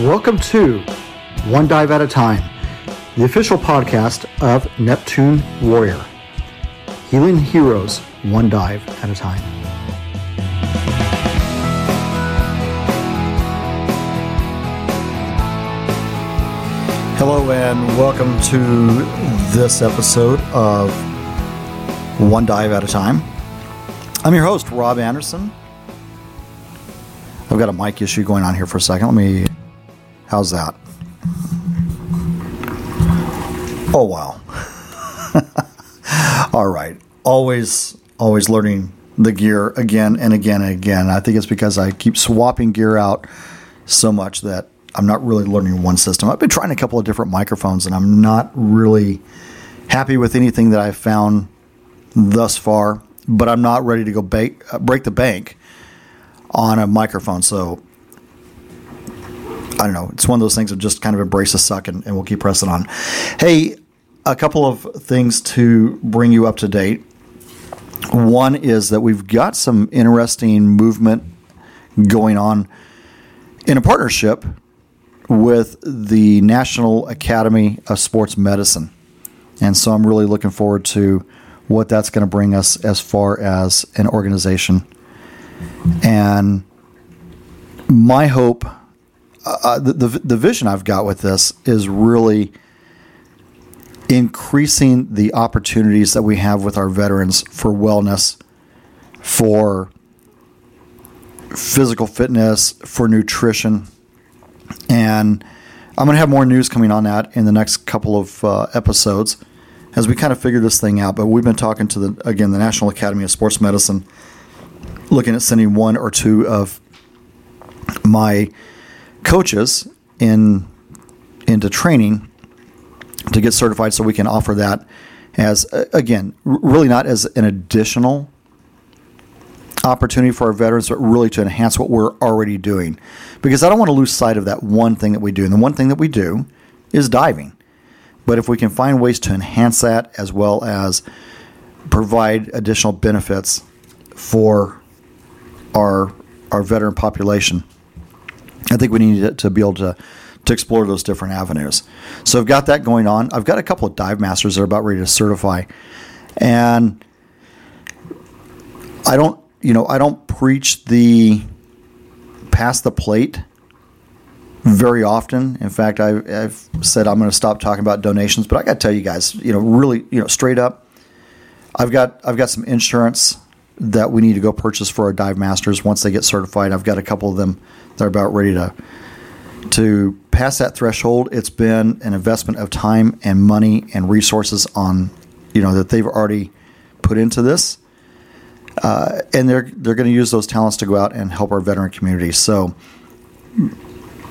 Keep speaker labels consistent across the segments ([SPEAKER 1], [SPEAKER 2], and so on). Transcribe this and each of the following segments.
[SPEAKER 1] Welcome to One Dive at a Time, the official podcast of Neptune Warrior. Healing heroes, one dive at a time. Hello, and welcome to this episode of One Dive at a Time. I'm your host, Rob Anderson. I've got a mic issue going on here for a second. Let me. How's that? Oh, wow. All right. Always, always learning the gear again and again and again. I think it's because I keep swapping gear out so much that I'm not really learning one system. I've been trying a couple of different microphones and I'm not really happy with anything that I've found thus far, but I'm not ready to go ba- break the bank on a microphone. So I don't know. It's one of those things of just kind of embrace the suck and, and we'll keep pressing on. Hey, a couple of things to bring you up to date. One is that we've got some interesting movement going on in a partnership with the National Academy of Sports Medicine. And so I'm really looking forward to what that's going to bring us as far as an organization. And my hope, uh, the, the, the vision I've got with this is really increasing the opportunities that we have with our veterans for wellness, for physical fitness, for nutrition. And I'm going to have more news coming on that in the next couple of uh, episodes as we kind of figure this thing out. But we've been talking to the again the National Academy of Sports Medicine, looking at sending one or two of my coaches in into training to get certified, so we can offer that as again really not as an additional opportunity for our veterans, but really to enhance what we're already doing. Because I don't want to lose sight of that one thing that we do. And the one thing that we do is diving. But if we can find ways to enhance that as well as provide additional benefits for our our veteran population, I think we need to, be able to to explore those different avenues. So I've got that going on. I've got a couple of dive masters that are about ready to certify, and I don't you know, I don't preach the pass the plate very often. In fact, I, have said I'm going to stop talking about donations, but I got to tell you guys, you know, really, you know, straight up, I've got I've got some insurance that we need to go purchase for our dive masters once they get certified. I've got a couple of them that are about ready to to pass that threshold. It's been an investment of time and money and resources on, you know, that they've already put into this uh, and they're they're going to use those talents to go out and help our veteran community. So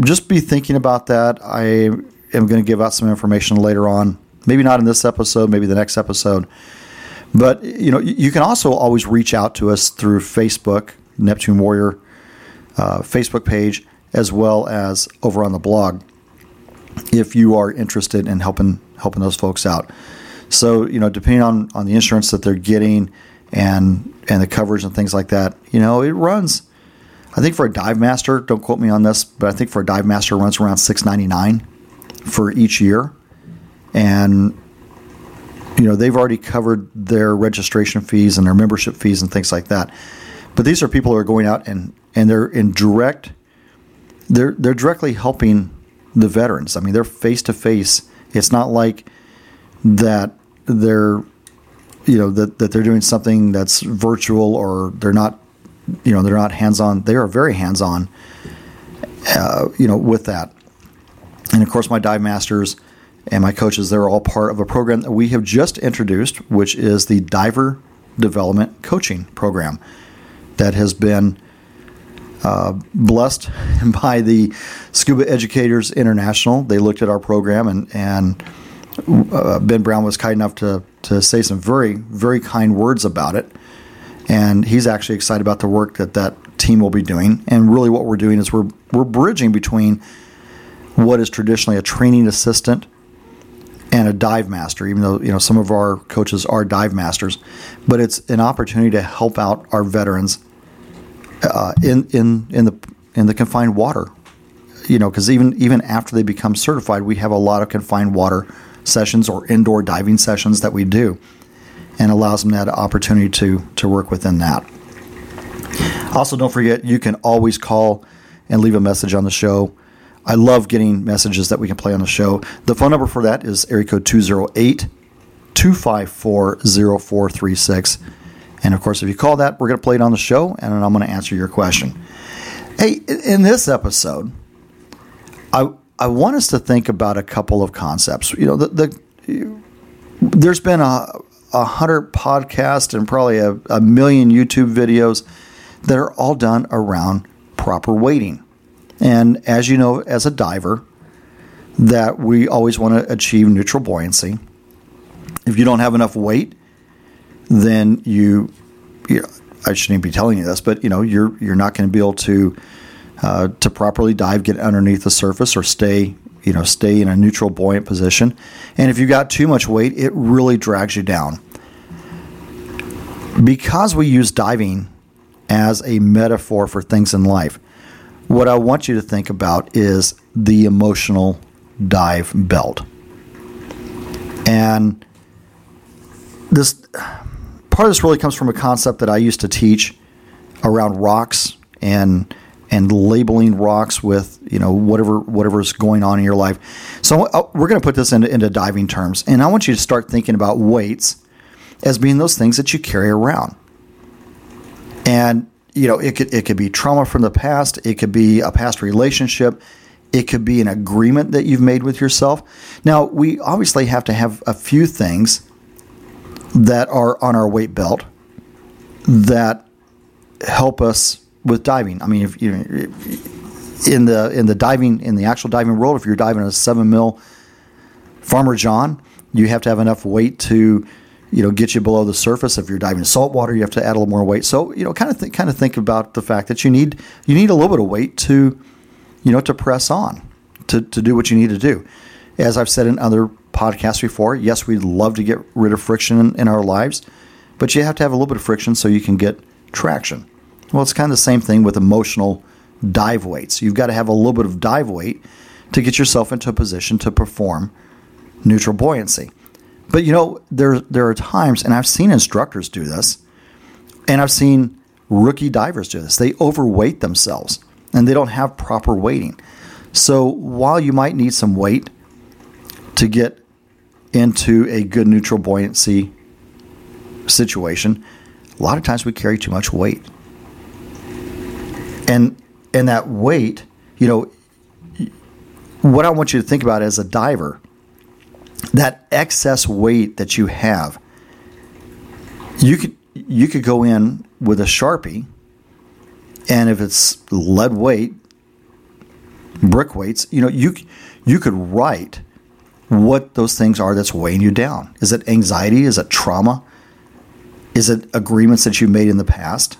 [SPEAKER 1] just be thinking about that. I am going to give out some information later on. Maybe not in this episode, maybe the next episode. But you know, you can also always reach out to us through Facebook, Neptune Warrior uh, Facebook page, as well as over on the blog, if you are interested in helping helping those folks out. So you know, depending on on the insurance that they're getting and and the coverage and things like that. You know, it runs. I think for a dive master, don't quote me on this, but I think for a dive master, runs around six ninety nine for each year, and you know they've already covered their registration fees and their membership fees and things like that. But these are people who are going out and and they're in direct. They're they're directly helping the veterans. I mean, they're face to face. It's not like that they're you know that, that they're doing something that's virtual or they're not you know they're not hands on they are very hands on uh, you know with that and of course my dive masters and my coaches they're all part of a program that we have just introduced which is the diver development coaching program that has been uh, blessed by the Scuba Educators International. They looked at our program and and uh, Ben Brown was kind enough to to say some very very kind words about it, and he's actually excited about the work that that team will be doing. And really, what we're doing is we're we're bridging between what is traditionally a training assistant and a dive master, even though you know some of our coaches are dive masters, but it's an opportunity to help out our veterans uh, in in in the in the confined water, you know, because even even after they become certified, we have a lot of confined water sessions or indoor diving sessions that we do, and allows them that opportunity to to work within that. Also, don't forget you can always call and leave a message on the show. I love getting messages that we can play on the show. The phone number for that is area code 208 254 0436. And of course, if you call that, we're going to play it on the show and I'm going to answer your question. Hey, in this episode, I, I want us to think about a couple of concepts. You know, the, the there's been a, a hundred podcasts and probably a, a million YouTube videos that are all done around proper weighting. And as you know, as a diver, that we always want to achieve neutral buoyancy. If you don't have enough weight, then you, you know, I shouldn't be telling you this, but you know you're you're not going to be able to uh, to properly dive, get underneath the surface, or stay you know stay in a neutral buoyant position. And if you've got too much weight, it really drags you down. Because we use diving as a metaphor for things in life, what I want you to think about is the emotional dive belt. And this part of this really comes from a concept that I used to teach around rocks and and labeling rocks with you know whatever whatever's going on in your life. So uh, we're going to put this into, into diving terms, and I want you to start thinking about weights as being those things that you carry around. And you know, it could it could be trauma from the past, it could be a past relationship, it could be an agreement that you've made with yourself. Now, we obviously have to have a few things that are on our weight belt that help us with diving. I mean, if you in the in the diving in the actual diving world, if you're diving a seven mil Farmer John, you have to have enough weight to you know get you below the surface. If you're diving salt water, you have to add a little more weight. So you know, kind of kind of think about the fact that you need you need a little bit of weight to you know to press on to to do what you need to do. As I've said in other podcasts before, yes, we'd love to get rid of friction in, in our lives, but you have to have a little bit of friction so you can get traction. Well, it's kind of the same thing with emotional dive weights. You've got to have a little bit of dive weight to get yourself into a position to perform neutral buoyancy. But you know, there there are times, and I've seen instructors do this, and I've seen rookie divers do this. They overweight themselves, and they don't have proper weighting. So while you might need some weight to get into a good neutral buoyancy situation, a lot of times we carry too much weight, and and that weight, you know, what I want you to think about as a diver that excess weight that you have, you could you could go in with a sharpie, and if it's lead weight, brick weights, you know you you could write what those things are that's weighing you down. Is it anxiety? Is it trauma? Is it agreements that you made in the past?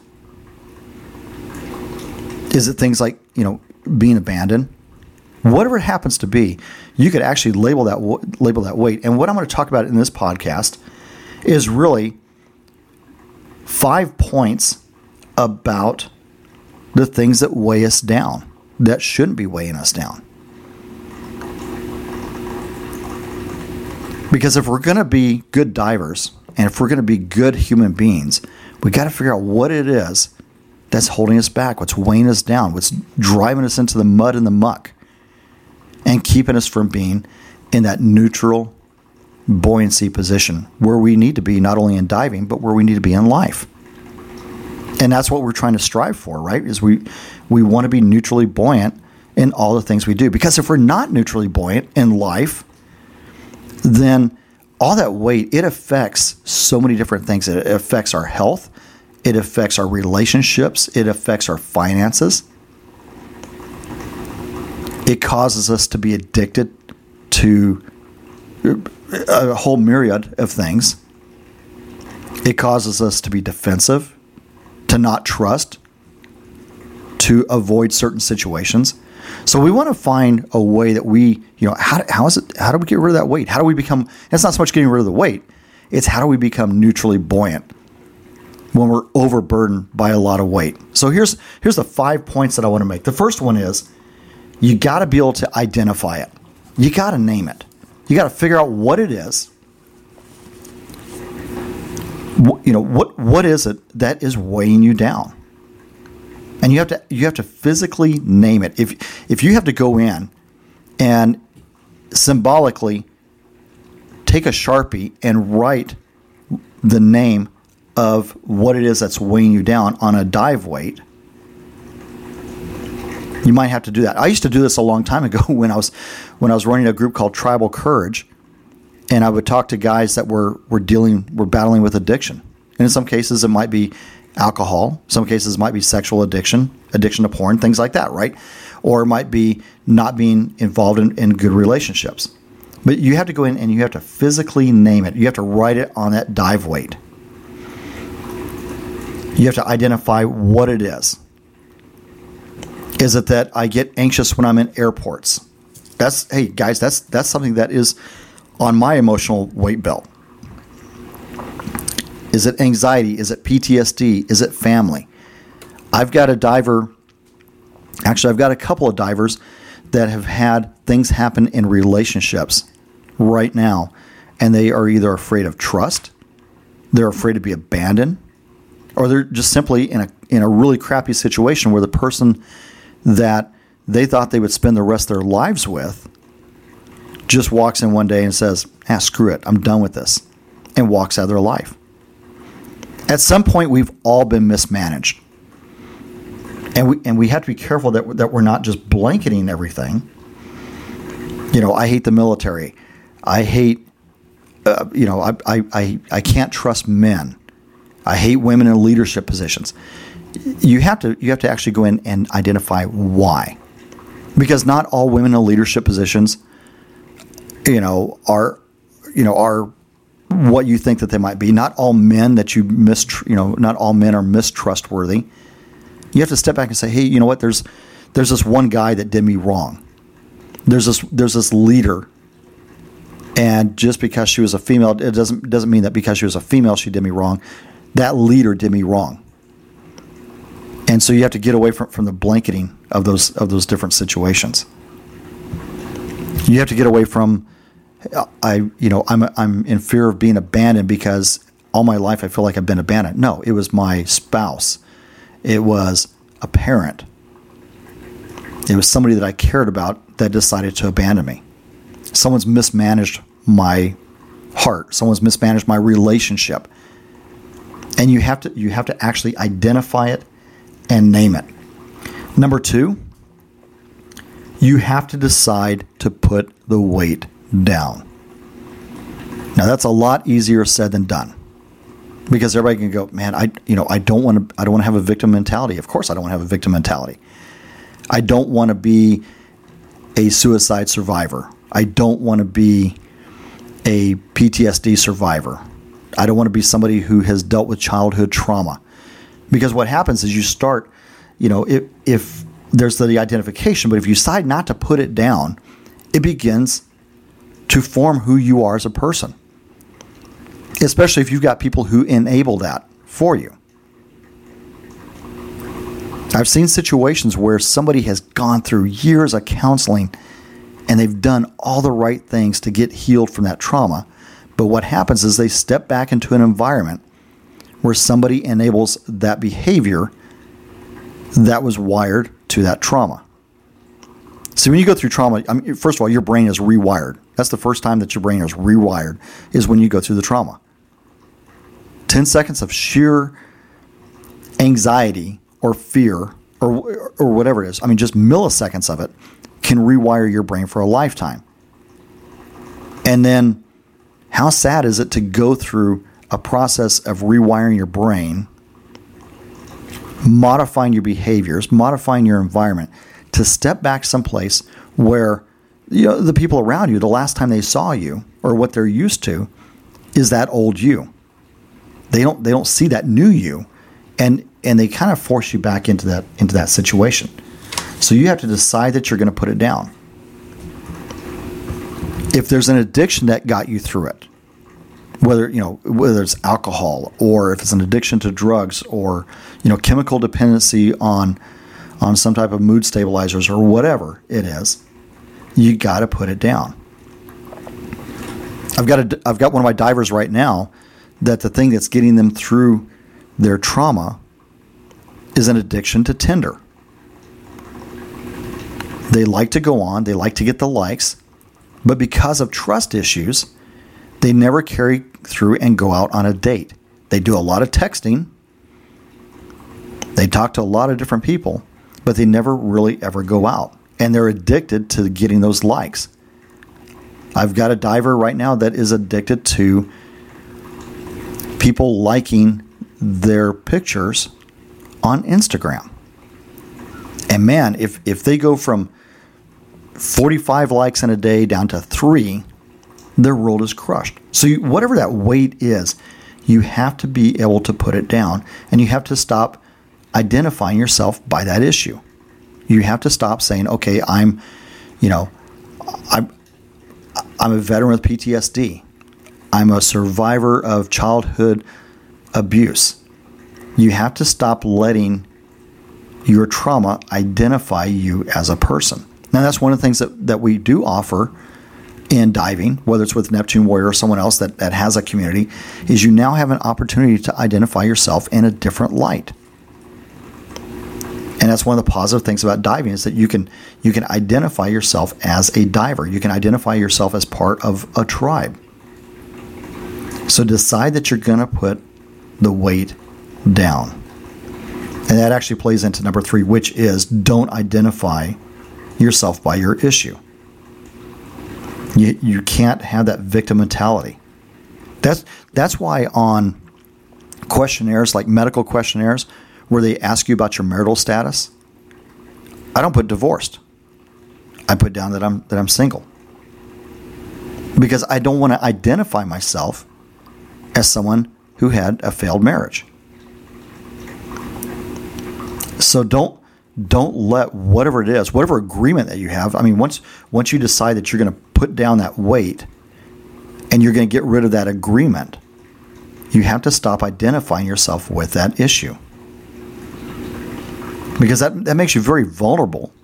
[SPEAKER 1] Is it things like you know being abandoned? Whatever it happens to be, you could actually label that label that weight. And what I'm going to talk about in this podcast is really five points about the things that weigh us down that shouldn't be weighing us down. Because if we're going to be good divers and if we're going to be good human beings, we got to figure out what it is that's holding us back, what's weighing us down, what's driving us into the mud and the muck and keeping us from being in that neutral buoyancy position where we need to be not only in diving but where we need to be in life. And that's what we're trying to strive for right? Is we we want to be neutrally buoyant in all the things we do. Because if we're not neutrally buoyant in life then all that weight it affects so many different things. It affects our health. It affects our relationships. It affects our finances it causes us to be addicted to a whole myriad of things. It causes us to be defensive, to not trust, to avoid certain situations. So we want to find a way that we, you know, how, how is it? How do we get rid of that weight? How do we become? It's not so much getting rid of the weight; it's how do we become neutrally buoyant when we're overburdened by a lot of weight. So here's here's the five points that I want to make. The first one is you got to be able to identify it. You got to name it. You got to figure out what it is. You know what what is it that is weighing you down? And you have to you have to physically name it. If if you have to go in and symbolically take a sharpie and write the name of what it is that's weighing you down on a dive weight, you might have to do that. I used to do this a long time ago when I was when I was running a group called Tribal Courage, and I would talk to guys that were were dealing were battling with addiction. And in some cases, it might be alcohol. Some cases, might be sexual addiction, addiction to porn, things like that, right? Or it might be not being involved in, in good relationships. But you have to go in and you have to physically name it. You have to write it on that dive weight. You have to identify what it is. Is it that I get anxious when I'm in airports? That's hey guys, that's that's something that is on my emotional weight belt. Is it anxiety? Is it PTSD? Is it family? I've got a diver actually I've got a couple of divers that have had things happen in relationships right now, and they are either afraid of trust, they're afraid to be abandoned, or they're just simply in a in a really crappy situation where the person that they thought they would spend the rest of their lives with just walks in one day and says, "Ah, screw it, I'm done with this," and walks out of their life. At some point, we've all been mismanaged and we and we have to be careful that that we're not just blanketing everything. You know, I hate the military. I hate, uh, you know, I, I, I, I can't trust men. I hate women in leadership positions. You have to you have to actually go in and identify why, because not all women in leadership positions, you know, are, you know, are what you think that they might be. Not all men that you mist, you know, not all men are mistrustworthy. You have to step back and say, hey, you know what? There's there's this one guy that did me wrong. There's this there's this leader, and just because she was a female, it doesn't doesn't mean that because she was a female she did me wrong. That leader did me wrong. And so you have to get away from, from the blanketing of those of those different situations. You have to get away from I you know I'm I'm in fear of being abandoned because all my life I feel like I've been abandoned. No, it was my spouse it was a parent. It was somebody that I cared about that decided to abandon me. Someone's mismanaged my heart. Someone's mismanaged my relationship. And you have to you have to actually identify it and name it. Number 2, you have to decide to put the weight down. Now that's a lot easier said than done because everybody can go, man, I you know I don't want to I don't want to have a victim mentality. Of course, I don't want to have a victim mentality. I don't want to be a suicide survivor. I don't want to be a PTSD survivor. I don't want to be somebody who has dealt with childhood trauma. Because what happens is you start, you know, if, if there's the identification, but if you decide not to put it down, it begins to form who you are as a person especially if you've got people who enable that for you. I've seen situations where somebody has gone through years of counseling and they've done all the right things to get healed from that trauma. But what happens is they step back into an environment where somebody enables that behavior that was wired to that trauma. So when you go through trauma, I mean, first of all, your brain is rewired. That's the first time that your brain is rewired is when you go through the trauma. 10 seconds of sheer anxiety or fear or, or whatever it is, I mean, just milliseconds of it can rewire your brain for a lifetime. And then, how sad is it to go through a process of rewiring your brain, modifying your behaviors, modifying your environment to step back someplace where you know the people around you, the last time they saw you or what they're used to, is that old you they don't they don't see that new you, and and they kind of force you back into that into that situation. So you have to decide that you're going to put it down. If there's an addiction that got you through it, whether you know whether it's alcohol or if it's an addiction to drugs or you know chemical dependency on on some type of mood stabilizers or whatever it is, you got to put it down. I've got a, I've got one of my divers right now that the thing that's getting them through their trauma is an addiction to Tinder. They like to go on, they like to get the likes, but because of trust issues, they never carry through and go out on a date. They do a lot of texting, they talk to a lot of different people, but they never really ever go out. And they're addicted to getting those likes. I've got a diver right now that is addicted to people liking their pictures on Instagram. And man, if, if they go from 45 likes in a day down to three, their world is crushed. So, you, whatever that weight is, you have to be able to put it down and you have to stop identifying yourself by that issue. You have to stop saying, okay, I'm, you know, I'm, I'm a veteran with PTSD. I'm a survivor of childhood abuse. You have to stop letting your trauma identify you as a person. Now, that's one of the things that, that we do offer in diving, whether it's with Neptune Warrior or someone else that, that has a community, is you now have an opportunity to identify yourself in a different light. And that's one of the positive things about diving is that you can you can identify yourself as a diver. You can identify yourself as part of a tribe. So decide that you're going to put the weight down. And that actually plays into number 3, which is don't identify yourself by your issue. You, you can't have that victim mentality. That's that's why on questionnaires like medical questionnaires where they ask you about your marital status, I don't put divorced. I put down that I'm that I'm single. Because I don't want to identify myself as someone who had a failed marriage. So don't don't let whatever it is, whatever agreement that you have. I mean, once once you decide that you're going to put down that weight and you're going to get rid of that agreement, you have to stop identifying yourself with that issue. Because that, that makes you very vulnerable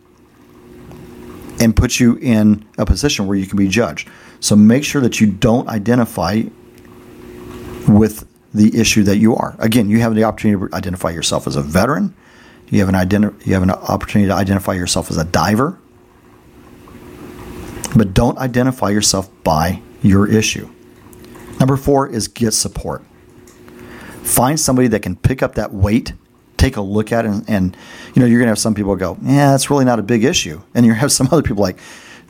[SPEAKER 1] and puts you in a position where you can be judged. So make sure that you don't identify with the issue that you are. Again, you have the opportunity to identify yourself as a veteran you have an identi- you have an opportunity to identify yourself as a diver. But don't identify yourself by your issue. Number 4 is get support. Find somebody that can pick up that weight, take a look at it and, and you know, you're to have some people go, "Yeah, it's really not a big issue." And you have some other people like,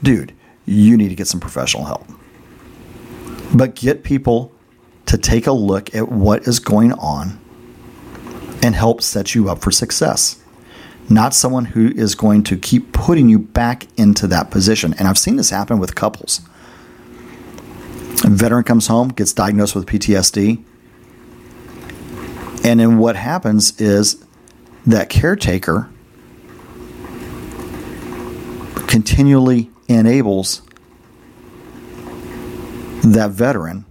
[SPEAKER 1] "Dude, you need to get some professional help." But get people to take a look at what is going on and help set you up for success. Not someone who is going to keep putting you back into that position. And I've seen this happen with couples. A veteran comes home, gets diagnosed with PTSD. And then what happens is that caretaker continually enables that veteran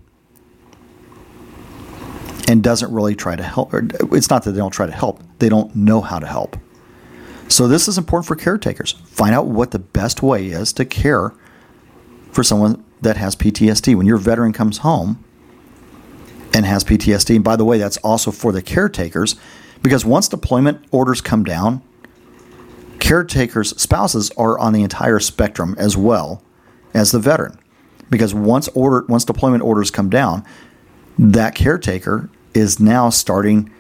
[SPEAKER 1] and doesn't really try to help. It's not that they don't try to help, they don't know how to help. So, this is important for caretakers. Find out what the best way is to care for someone that has PTSD. When your veteran comes home and has PTSD, and by the way, that's also for the caretakers, because once deployment orders come down, caretakers' spouses are on the entire spectrum as well as the veteran. Because once order once deployment orders come down, that caretaker is now starting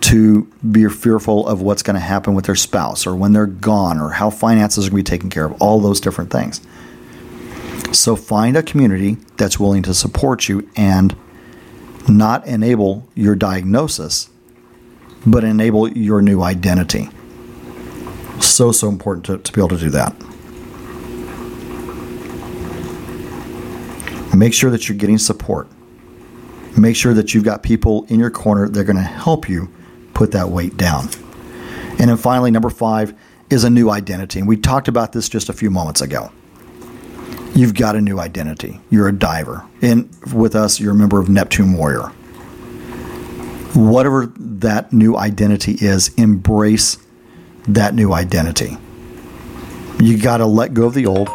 [SPEAKER 1] to be fearful of what's going to happen with their spouse or when they're gone or how finances are going to be taken care of, all those different things. So find a community that's willing to support you and not enable your diagnosis, but enable your new identity. So, so important to, to be able to do that. Make sure that you're getting support make sure that you've got people in your corner that are going to help you put that weight down. And then finally, number five is a new identity. And we talked about this just a few moments ago. You've got a new identity. You're a diver. And with us, you're a member of Neptune Warrior. Whatever that new identity is, embrace that new identity. You got to let go of the old.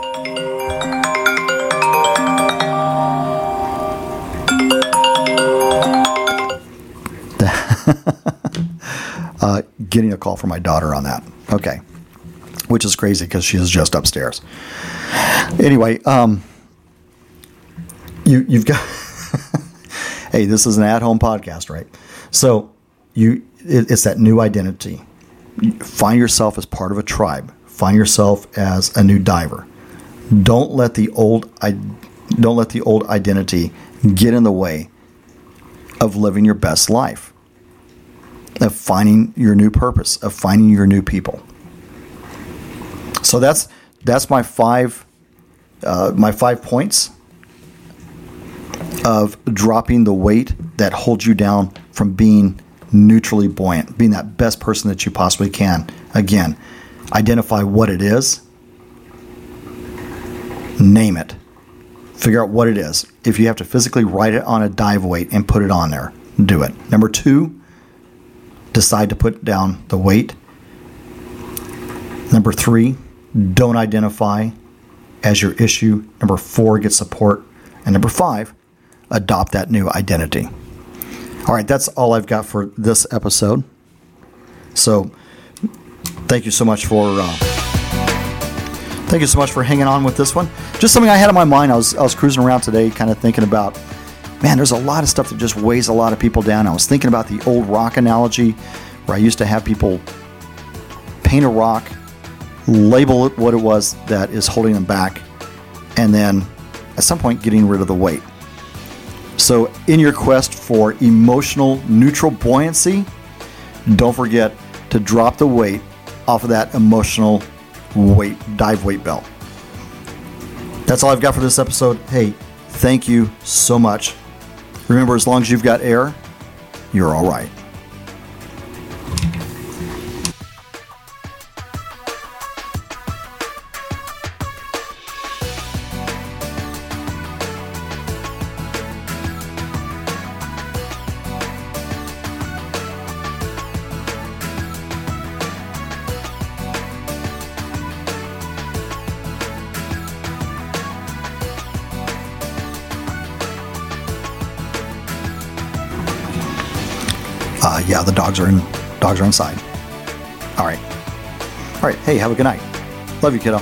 [SPEAKER 1] uh, getting a call from my daughter on that. Okay. Which is crazy because she is just upstairs. Anyway, um, you, you've got. hey, this is an at home podcast, right? So you it, it's that new identity. Find yourself as part of a tribe. Find yourself as a new diver. Don't let the old I don't let the old identity get in the way of living your best life of finding your new purpose, of finding your new people. So that's that's my five uh, my five points of dropping the weight that holds you down from being neutrally buoyant, being that best person that you possibly can. Again, identify what it is, name it, figure out what it is. If you have to physically write it on a dive weight and put it on there, do it. Number two, decide to put down the weight. Number three, don't identify as your issue. Number four, get support. And number five, adopt that new identity. All right, that's all I've got for this episode. So, thank you so much for uh, thank you so much for hanging on with this one. Just something I had on my mind. I was I was cruising around today, kind of thinking about man, there's a lot of stuff that just weighs a lot of people down. I was thinking about the old rock analogy where I used to have people paint a rock, label it what it was that is holding them back, and then at some point getting rid of the weight. So, in your quest for emotional neutral buoyancy, don't forget to drop the weight off of that emotional weight dive weight belt. That's all I've got for this episode. Hey, thank you so much Remember, as long as you've got air, you're all right. Yeah, the dogs are in. Dogs are inside. All right. All right. Hey, have a good night. Love you, kiddo.